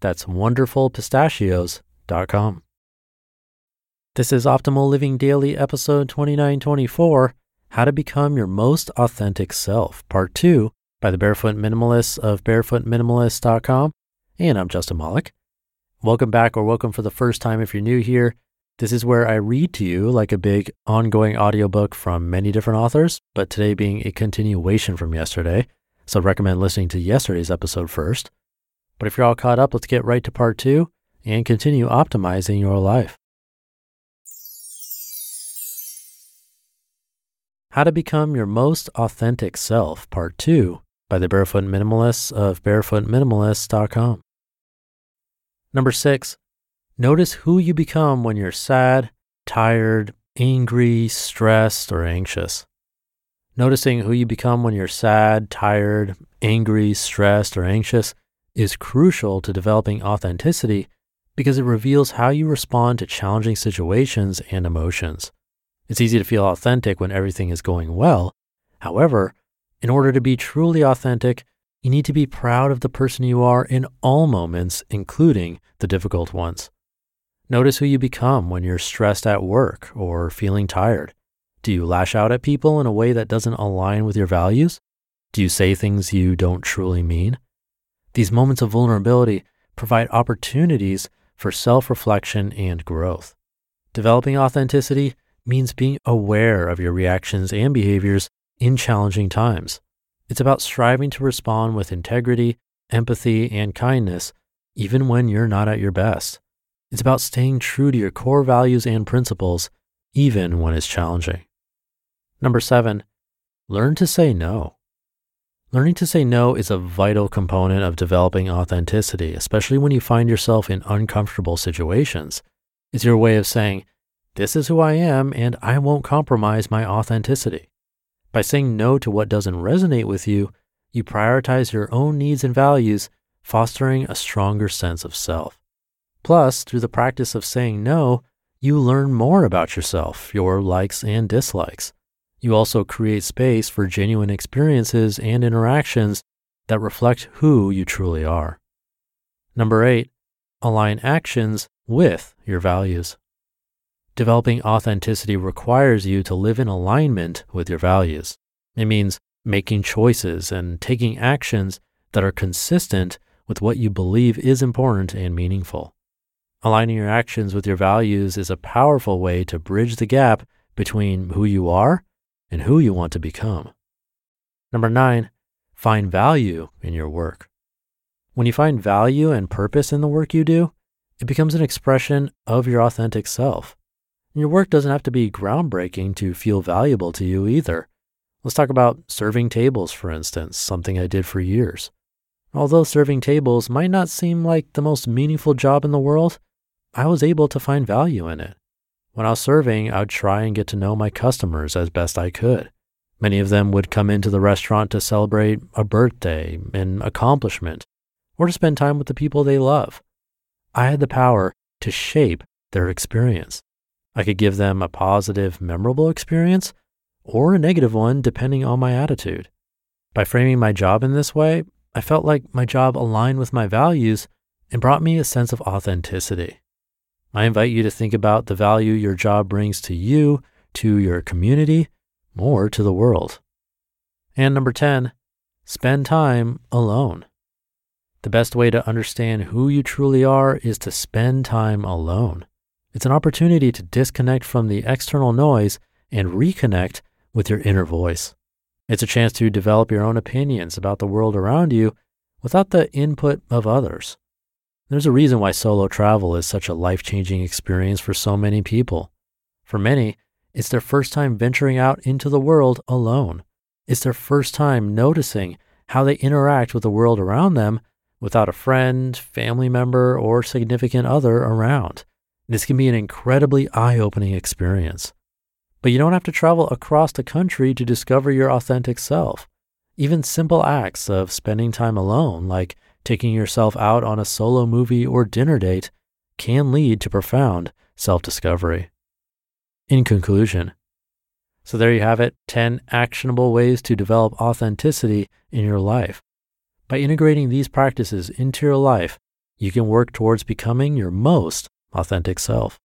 That's wonderfulpistachios.com. This is Optimal Living Daily, episode 2924 How to Become Your Most Authentic Self, part two by the Barefoot Minimalists of barefootminimalist.com. And I'm Justin Malik. Welcome back, or welcome for the first time if you're new here. This is where I read to you like a big ongoing audiobook from many different authors, but today being a continuation from yesterday. So I'd recommend listening to yesterday's episode first. But if you're all caught up, let's get right to part two and continue optimizing your life. How to Become Your Most Authentic Self, Part 2 by the Barefoot Minimalists of barefootminimalist.com. Number six, notice who you become when you're sad, tired, angry, stressed, or anxious. Noticing who you become when you're sad, tired, angry, stressed, or anxious is crucial to developing authenticity because it reveals how you respond to challenging situations and emotions. It's easy to feel authentic when everything is going well. However, in order to be truly authentic, you need to be proud of the person you are in all moments, including the difficult ones. Notice who you become when you're stressed at work or feeling tired. Do you lash out at people in a way that doesn't align with your values? Do you say things you don't truly mean? These moments of vulnerability provide opportunities for self reflection and growth. Developing authenticity means being aware of your reactions and behaviors in challenging times. It's about striving to respond with integrity, empathy, and kindness, even when you're not at your best. It's about staying true to your core values and principles, even when it's challenging. Number seven, learn to say no. Learning to say no is a vital component of developing authenticity, especially when you find yourself in uncomfortable situations. It's your way of saying, This is who I am, and I won't compromise my authenticity. By saying no to what doesn't resonate with you, you prioritize your own needs and values, fostering a stronger sense of self. Plus, through the practice of saying no, you learn more about yourself, your likes and dislikes. You also create space for genuine experiences and interactions that reflect who you truly are. Number eight, align actions with your values. Developing authenticity requires you to live in alignment with your values. It means making choices and taking actions that are consistent with what you believe is important and meaningful. Aligning your actions with your values is a powerful way to bridge the gap between who you are and who you want to become. Number nine, find value in your work. When you find value and purpose in the work you do, it becomes an expression of your authentic self. Your work doesn't have to be groundbreaking to feel valuable to you either. Let's talk about serving tables, for instance, something I did for years. Although serving tables might not seem like the most meaningful job in the world, I was able to find value in it. When I was serving, I would try and get to know my customers as best I could. Many of them would come into the restaurant to celebrate a birthday, an accomplishment, or to spend time with the people they love. I had the power to shape their experience. I could give them a positive, memorable experience or a negative one depending on my attitude. By framing my job in this way, I felt like my job aligned with my values and brought me a sense of authenticity. I invite you to think about the value your job brings to you, to your community, or to the world. And number 10, spend time alone. The best way to understand who you truly are is to spend time alone. It's an opportunity to disconnect from the external noise and reconnect with your inner voice. It's a chance to develop your own opinions about the world around you without the input of others. There's a reason why solo travel is such a life changing experience for so many people. For many, it's their first time venturing out into the world alone. It's their first time noticing how they interact with the world around them without a friend, family member, or significant other around. This can be an incredibly eye opening experience. But you don't have to travel across the country to discover your authentic self. Even simple acts of spending time alone, like taking yourself out on a solo movie or dinner date, can lead to profound self discovery. In conclusion, so there you have it 10 actionable ways to develop authenticity in your life. By integrating these practices into your life, you can work towards becoming your most authentic self.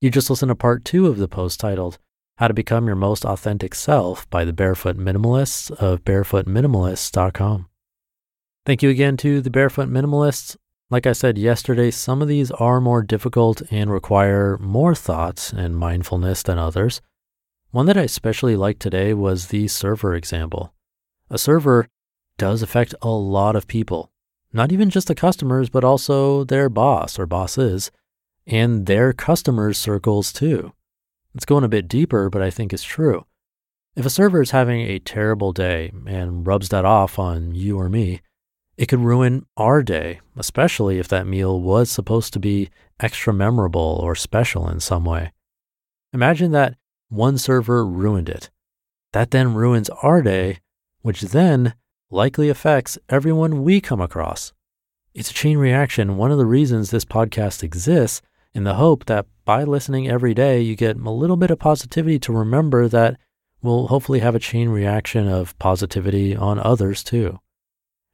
You just listened to part two of the post titled How to Become Your Most Authentic Self by the Barefoot Minimalists of barefootminimalists.com. Thank you again to the Barefoot Minimalists. Like I said yesterday, some of these are more difficult and require more thoughts and mindfulness than others. One that I especially liked today was the server example. A server does affect a lot of people, not even just the customers, but also their boss or bosses and their customers' circles too. It's going a bit deeper, but I think it's true. If a server is having a terrible day and rubs that off on you or me, it could ruin our day, especially if that meal was supposed to be extra memorable or special in some way. Imagine that one server ruined it. That then ruins our day, which then likely affects everyone we come across. It's a chain reaction. One of the reasons this podcast exists in the hope that by listening every day, you get a little bit of positivity to remember that will hopefully have a chain reaction of positivity on others too.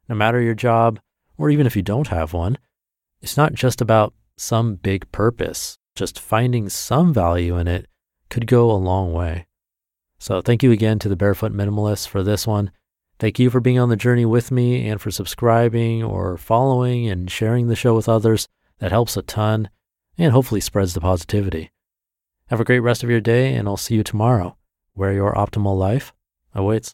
No matter your job, or even if you don't have one, it's not just about some big purpose. Just finding some value in it could go a long way. So, thank you again to the Barefoot Minimalists for this one. Thank you for being on the journey with me and for subscribing or following and sharing the show with others. That helps a ton and hopefully spreads the positivity. Have a great rest of your day, and I'll see you tomorrow, where your optimal life awaits.